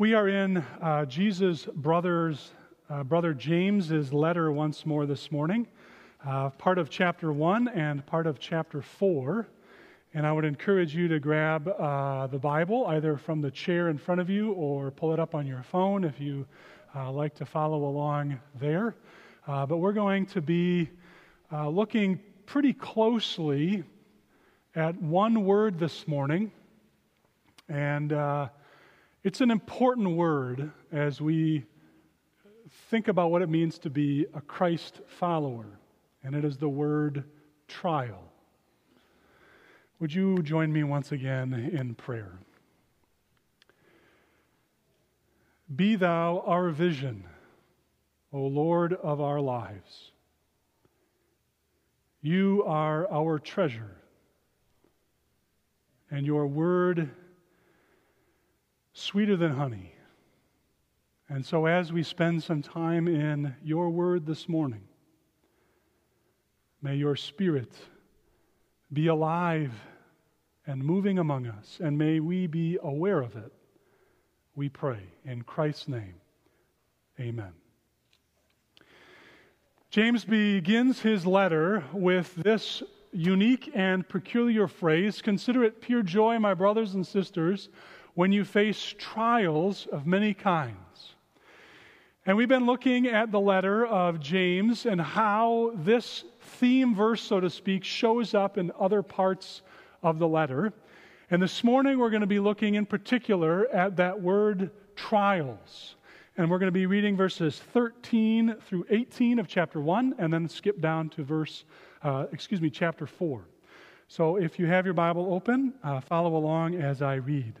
We are in uh, Jesus' brother's, uh, brother James's letter once more this morning, uh, part of chapter 1 and part of chapter 4. And I would encourage you to grab uh, the Bible either from the chair in front of you or pull it up on your phone if you uh, like to follow along there. Uh, but we're going to be looking pretty closely at one word this morning. And it's an important word as we think about what it means to be a Christ follower, and it is the word trial. Would you join me once again in prayer? Be thou our vision, O Lord of our lives. You are our treasure, and your word sweeter than honey. And so, as we spend some time in your word this morning, may your spirit be alive and moving among us, and may we be aware of it. We pray in Christ's name. Amen. James begins his letter with this unique and peculiar phrase Consider it pure joy, my brothers and sisters when you face trials of many kinds. And we've been looking at the letter of James and how this theme verse, so to speak, shows up in other parts of the letter. And this morning we're going to be looking in particular at that word trials. And we're going to be reading verses 13 through 18 of chapter 1 and then skip down to verse, uh, excuse me, chapter 4. So if you have your Bible open, uh, follow along as I read.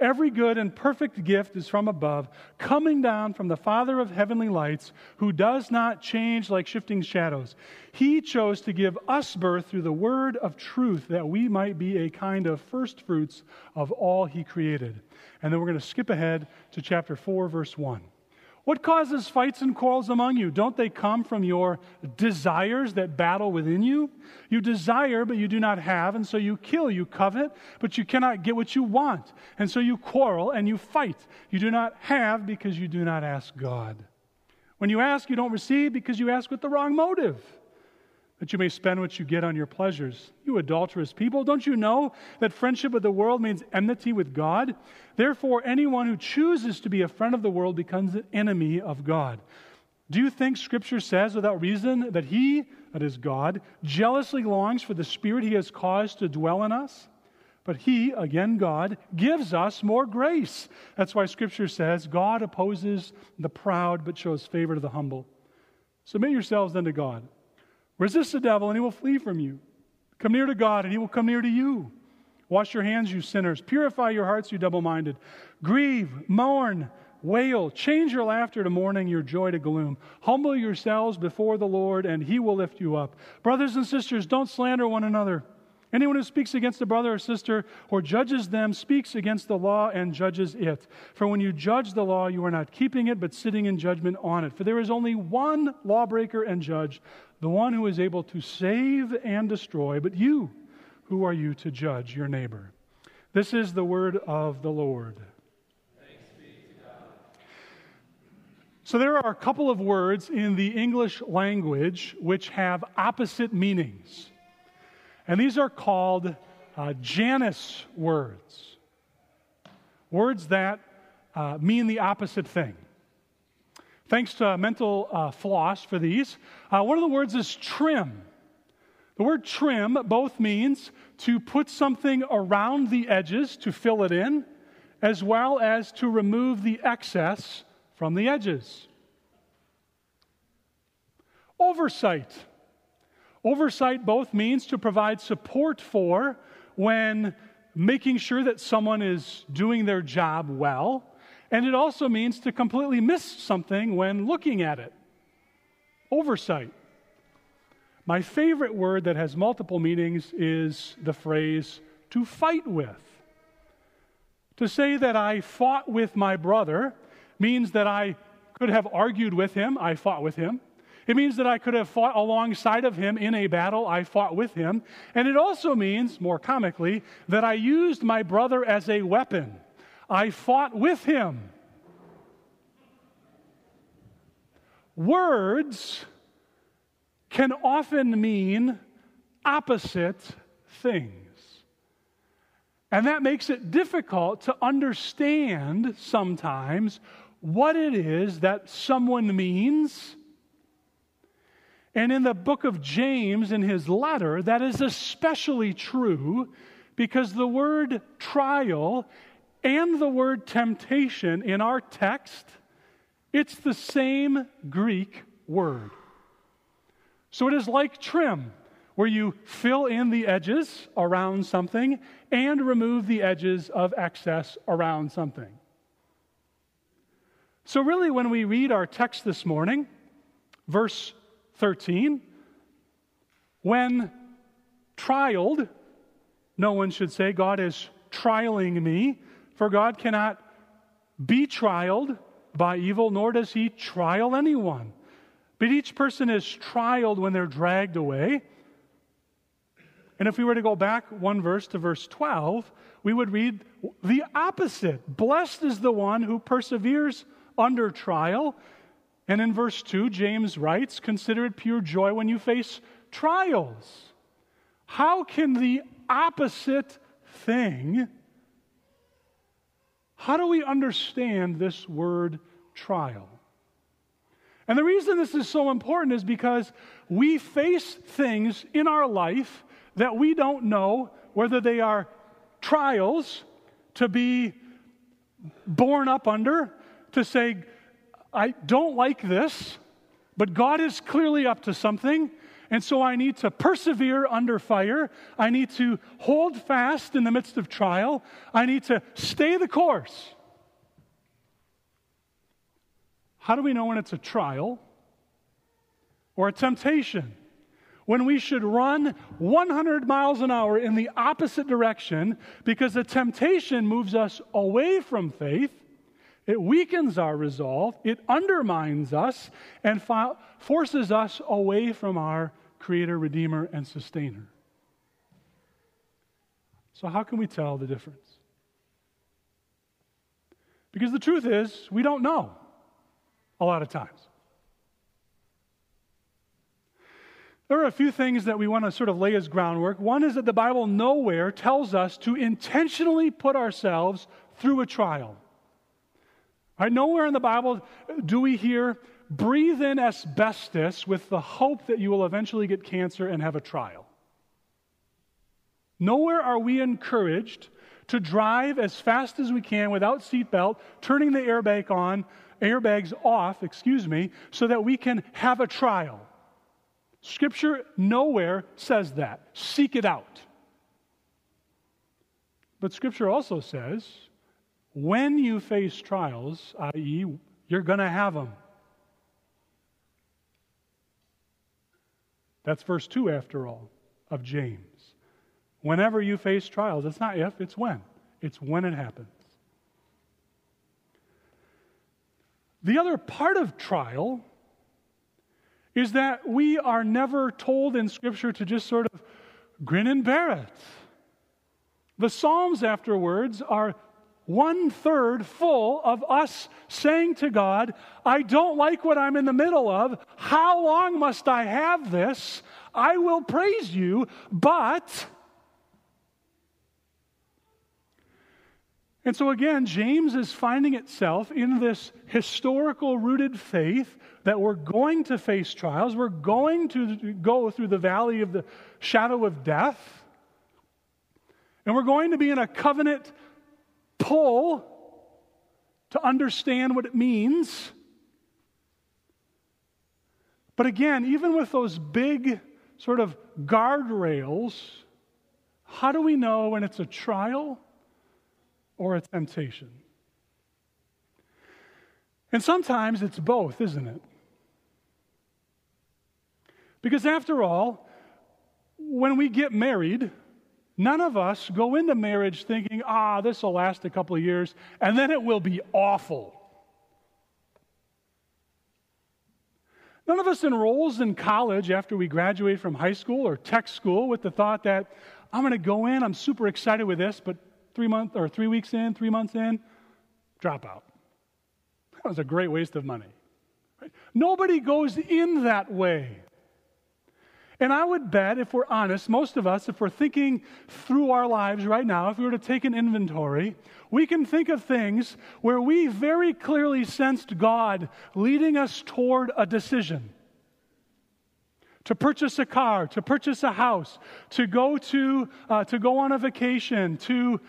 Every good and perfect gift is from above, coming down from the Father of heavenly lights, who does not change like shifting shadows. He chose to give us birth through the word of truth, that we might be a kind of first fruits of all He created. And then we're going to skip ahead to chapter 4, verse 1. What causes fights and quarrels among you? Don't they come from your desires that battle within you? You desire, but you do not have, and so you kill. You covet, but you cannot get what you want, and so you quarrel and you fight. You do not have because you do not ask God. When you ask, you don't receive because you ask with the wrong motive that you may spend what you get on your pleasures. You adulterous people, don't you know that friendship with the world means enmity with God? Therefore, anyone who chooses to be a friend of the world becomes an enemy of God. Do you think Scripture says without reason that He, that is God, jealously longs for the Spirit He has caused to dwell in us? But He, again God, gives us more grace. That's why Scripture says God opposes the proud but shows favor to the humble. Submit yourselves then to God. Resist the devil, and he will flee from you. Come near to God, and he will come near to you. Wash your hands, you sinners. Purify your hearts, you double minded. Grieve, mourn, wail. Change your laughter to mourning, your joy to gloom. Humble yourselves before the Lord, and he will lift you up. Brothers and sisters, don't slander one another. Anyone who speaks against a brother or sister or judges them speaks against the law and judges it. For when you judge the law, you are not keeping it, but sitting in judgment on it. For there is only one lawbreaker and judge, the one who is able to save and destroy, but you, who are you to judge your neighbor? This is the word of the Lord. So, there are a couple of words in the English language which have opposite meanings. And these are called uh, Janus words. Words that uh, mean the opposite thing. Thanks to mental uh, floss for these. Uh, one of the words is trim. The word trim both means to put something around the edges to fill it in, as well as to remove the excess from the edges. Oversight. Oversight both means to provide support for when making sure that someone is doing their job well, and it also means to completely miss something when looking at it. Oversight. My favorite word that has multiple meanings is the phrase to fight with. To say that I fought with my brother means that I could have argued with him, I fought with him. It means that I could have fought alongside of him in a battle, I fought with him. And it also means, more comically, that I used my brother as a weapon. I fought with him. Words can often mean opposite things. And that makes it difficult to understand sometimes what it is that someone means. And in the book of James, in his letter, that is especially true because the word trial and the word temptation in our text, it's the same Greek word. So it is like trim, where you fill in the edges around something and remove the edges of excess around something. So, really, when we read our text this morning, verse 13, when trialed, no one should say, God is trialing me, for God cannot be trialed by evil, nor does he trial anyone. But each person is trialed when they're dragged away. And if we were to go back one verse to verse 12, we would read the opposite. Blessed is the one who perseveres under trial. And in verse 2, James writes, Consider it pure joy when you face trials. How can the opposite thing, how do we understand this word trial? And the reason this is so important is because we face things in our life that we don't know whether they are trials to be born up under, to say, I don't like this, but God is clearly up to something. And so I need to persevere under fire. I need to hold fast in the midst of trial. I need to stay the course. How do we know when it's a trial or a temptation? When we should run 100 miles an hour in the opposite direction because the temptation moves us away from faith, it weakens our resolve, it undermines us, and forces us away from our Creator, Redeemer, and Sustainer. So, how can we tell the difference? Because the truth is, we don't know a lot of times. There are a few things that we want to sort of lay as groundwork. One is that the Bible nowhere tells us to intentionally put ourselves through a trial. Right? Nowhere in the Bible do we hear, breathe in asbestos with the hope that you will eventually get cancer and have a trial. Nowhere are we encouraged to drive as fast as we can without seatbelt, turning the airbag on, airbags off, excuse me, so that we can have a trial. Scripture nowhere says that. Seek it out. But Scripture also says when you face trials, i.e., you're going to have them. That's verse 2, after all, of James. Whenever you face trials, it's not if, it's when. It's when it happens. The other part of trial is that we are never told in Scripture to just sort of grin and bear it. The Psalms afterwards are one third full of us saying to God, I don't like what I'm in the middle of. How long must I have this? I will praise you, but And so again, James is finding itself in this historical rooted faith that we're going to face trials, we're going to go through the valley of the shadow of death, and we're going to be in a covenant pull to understand what it means. But again, even with those big sort of guardrails, how do we know when it's a trial or a temptation. And sometimes it's both, isn't it? Because after all, when we get married, none of us go into marriage thinking, ah, this will last a couple of years and then it will be awful. None of us enrolls in college after we graduate from high school or tech school with the thought that I'm going to go in, I'm super excited with this, but three months or three weeks in, three months in, drop out. That was a great waste of money. Right? Nobody goes in that way. And I would bet, if we're honest, most of us, if we're thinking through our lives right now, if we were to take an inventory, we can think of things where we very clearly sensed God leading us toward a decision to purchase a car, to purchase a house, to go to, uh, to go on a vacation, to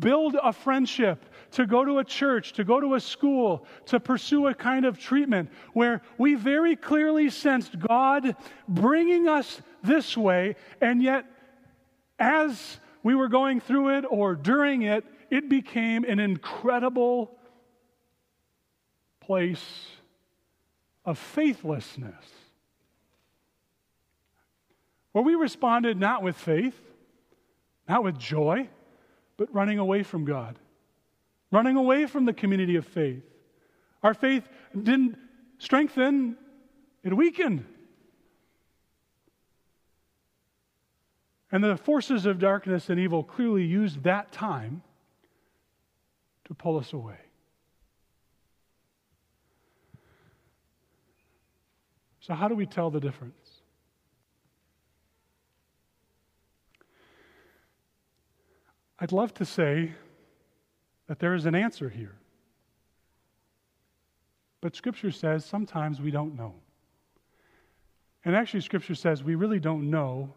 build a friendship, to go to a church, to go to a school, to pursue a kind of treatment where we very clearly sensed God bringing us this way, and yet as we were going through it or during it, it became an incredible place of faithlessness where we responded not with faith, not with joy, but running away from God, running away from the community of faith. Our faith didn't strengthen, it weakened. And the forces of darkness and evil clearly used that time to pull us away. So, how do we tell the difference? I'd love to say that there is an answer here. But Scripture says sometimes we don't know. And actually, Scripture says we really don't know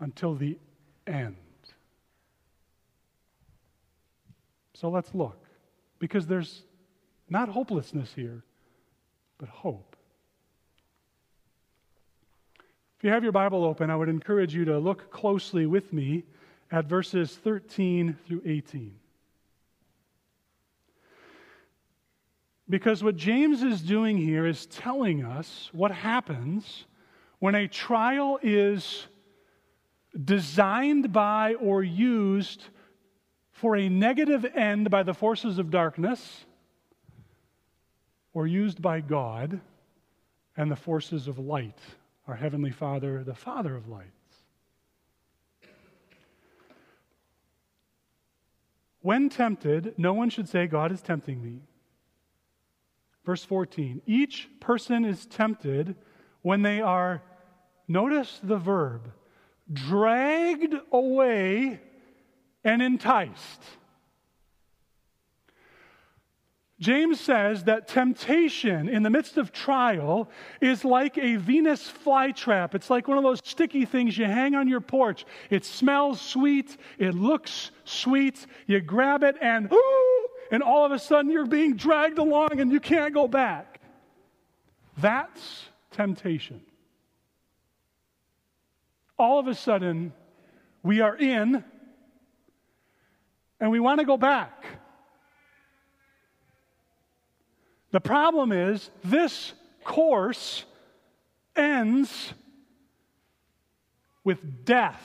until the end. So let's look, because there's not hopelessness here, but hope. If you have your Bible open, I would encourage you to look closely with me at verses 13 through 18. Because what James is doing here is telling us what happens when a trial is designed by or used for a negative end by the forces of darkness or used by God and the forces of light, our Heavenly Father, the Father of light. When tempted, no one should say, God is tempting me. Verse 14 each person is tempted when they are, notice the verb, dragged away and enticed. James says that temptation in the midst of trial is like a Venus flytrap. It's like one of those sticky things you hang on your porch. It smells sweet, it looks sweet. You grab it, and ooh, and all of a sudden you're being dragged along and you can't go back. That's temptation. All of a sudden, we are in and we want to go back. The problem is, this course ends with death.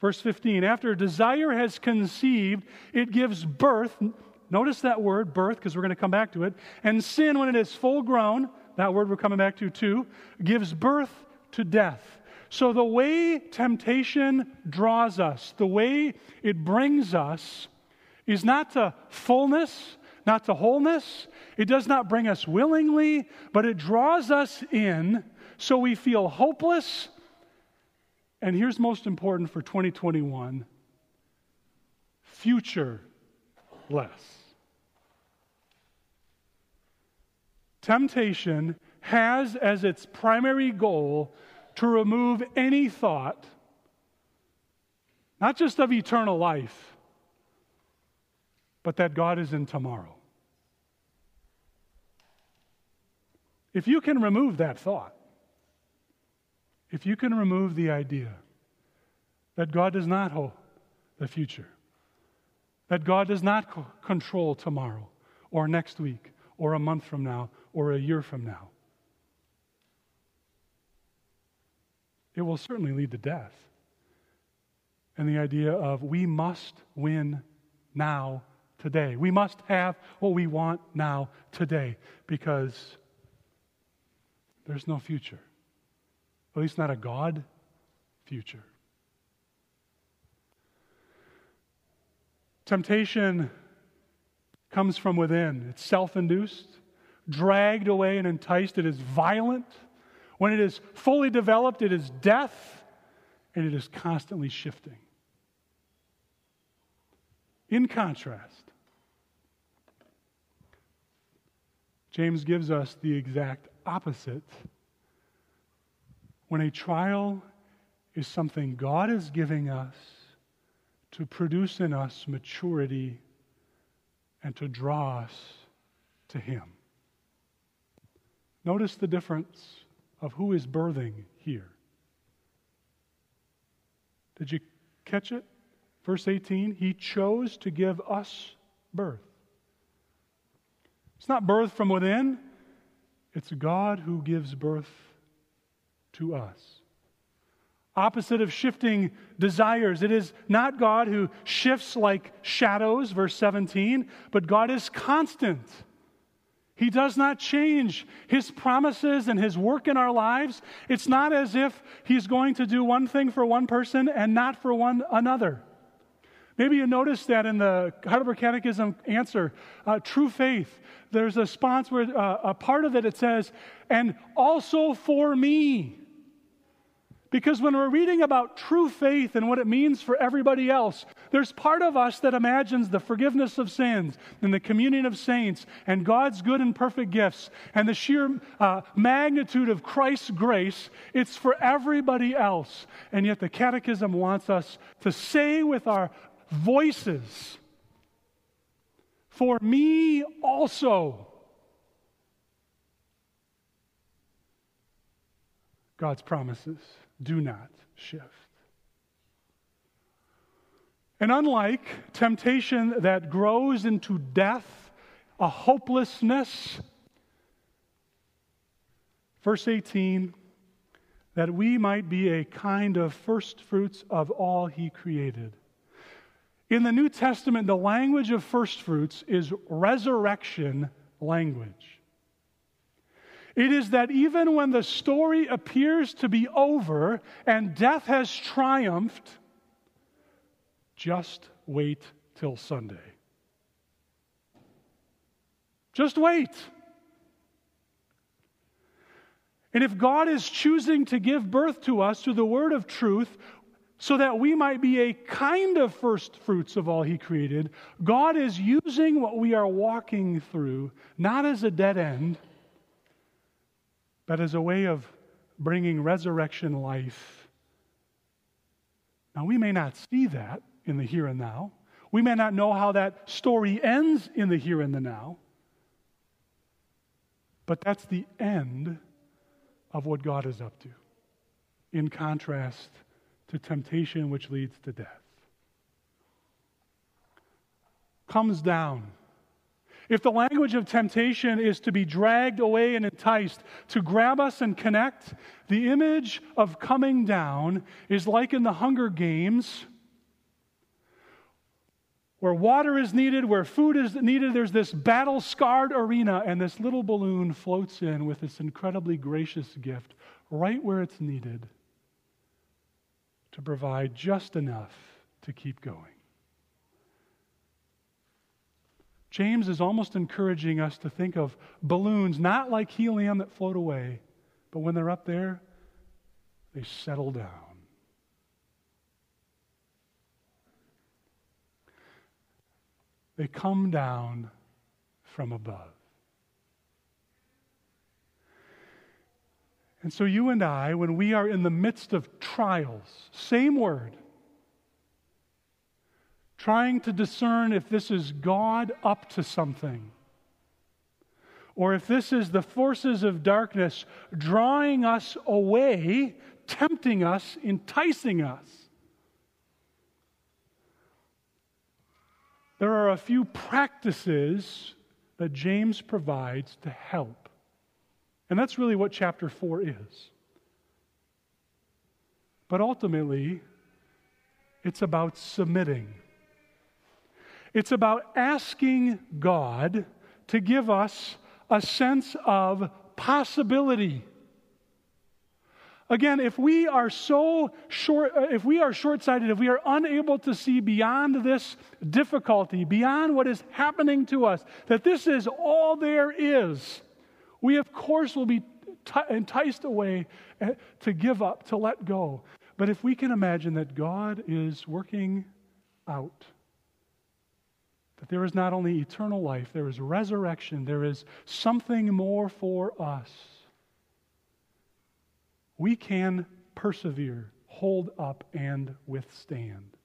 Verse 15 After desire has conceived, it gives birth. Notice that word, birth, because we're going to come back to it. And sin, when it is full grown, that word we're coming back to too, gives birth to death. So the way temptation draws us, the way it brings us, is not to fullness, not to wholeness. It does not bring us willingly, but it draws us in so we feel hopeless. And here's most important for 2021 future less. Temptation has as its primary goal to remove any thought, not just of eternal life, but that God is in tomorrow. If you can remove that thought, if you can remove the idea that God does not hold the future, that God does not co- control tomorrow or next week or a month from now or a year from now, it will certainly lead to death. And the idea of we must win now, today. We must have what we want now, today, because there's no future. At least not a God future. Temptation comes from within, it's self induced, dragged away and enticed. It is violent. When it is fully developed, it is death, and it is constantly shifting. In contrast, James gives us the exact opposite. When a trial is something God is giving us to produce in us maturity and to draw us to Him. Notice the difference of who is birthing here. Did you catch it? Verse 18, He chose to give us birth. It's not birth from within, it's God who gives birth to us. Opposite of shifting desires, it is not God who shifts like shadows, verse 17, but God is constant. He does not change his promises and his work in our lives. It's not as if he's going to do one thing for one person and not for one another. Maybe you noticed that in the Heidelberg Catechism answer, uh, true faith. There's a sponsor, where uh, a part of it it says, and also for me. Because when we're reading about true faith and what it means for everybody else, there's part of us that imagines the forgiveness of sins and the communion of saints and God's good and perfect gifts and the sheer uh, magnitude of Christ's grace. It's for everybody else. And yet the Catechism wants us to say with our voices, For me also. God's promises do not shift. And unlike temptation that grows into death, a hopelessness, verse 18, that we might be a kind of first fruits of all he created. In the New Testament, the language of first fruits is resurrection language. It is that even when the story appears to be over and death has triumphed, just wait till Sunday. Just wait. And if God is choosing to give birth to us through the word of truth, so that we might be a kind of first fruits of all He created, God is using what we are walking through not as a dead end but as a way of bringing resurrection life. Now, we may not see that in the here and now. We may not know how that story ends in the here and the now. But that's the end of what God is up to, in contrast to temptation, which leads to death. Comes down if the language of temptation is to be dragged away and enticed, to grab us and connect, the image of coming down is like in the Hunger Games, where water is needed, where food is needed. There's this battle scarred arena, and this little balloon floats in with this incredibly gracious gift right where it's needed to provide just enough to keep going. James is almost encouraging us to think of balloons not like helium that float away, but when they're up there, they settle down. They come down from above. And so, you and I, when we are in the midst of trials, same word, trying to discern if this is God up to something, or if this is the forces of darkness drawing us away, tempting us, enticing us. There are a few practices that James provides to help. And that's really what chapter 4 is. But ultimately, it's about submitting. It's about asking God to give us a sense of possibility. Again, if we are so short, uh, if we are short sighted, if we are unable to see beyond this difficulty, beyond what is happening to us, that this is all there is, we of course will be t- enticed away uh, to give up, to let go. But if we can imagine that God is working out, that there is not only eternal life, there is resurrection, there is something more for us we can persevere, hold up, and withstand.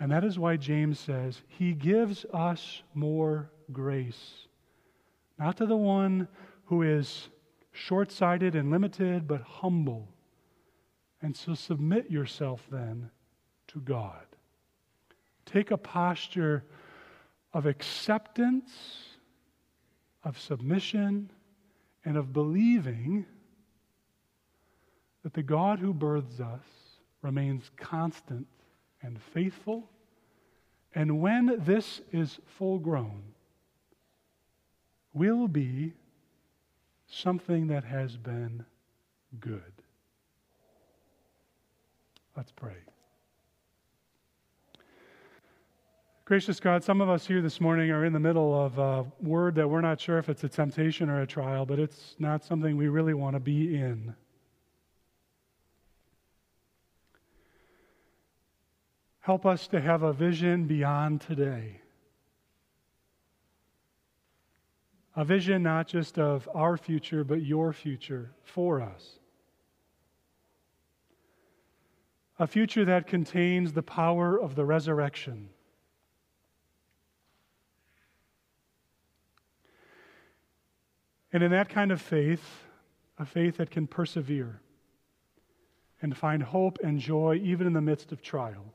And that is why James says, He gives us more grace. Not to the one who is short sighted and limited, but humble. And so submit yourself then to God. Take a posture of acceptance, of submission, and of believing that the God who births us remains constant and faithful. And when this is full grown, will be something that has been good. Let's pray. Gracious God, some of us here this morning are in the middle of a word that we're not sure if it's a temptation or a trial, but it's not something we really want to be in. Help us to have a vision beyond today. A vision not just of our future, but your future for us. A future that contains the power of the resurrection. And in that kind of faith, a faith that can persevere and find hope and joy even in the midst of trial.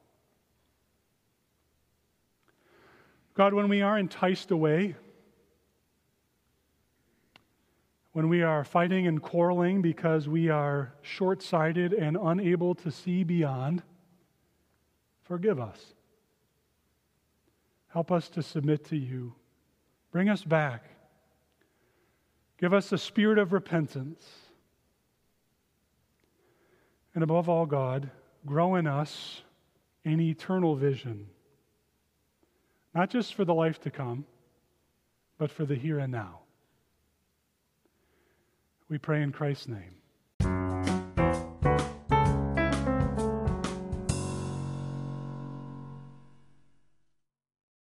God, when we are enticed away, when we are fighting and quarreling because we are short sighted and unable to see beyond, forgive us. Help us to submit to you. Bring us back. Give us a spirit of repentance. And above all, God, grow in us an eternal vision not just for the life to come, but for the here and now. We pray in Christ's name.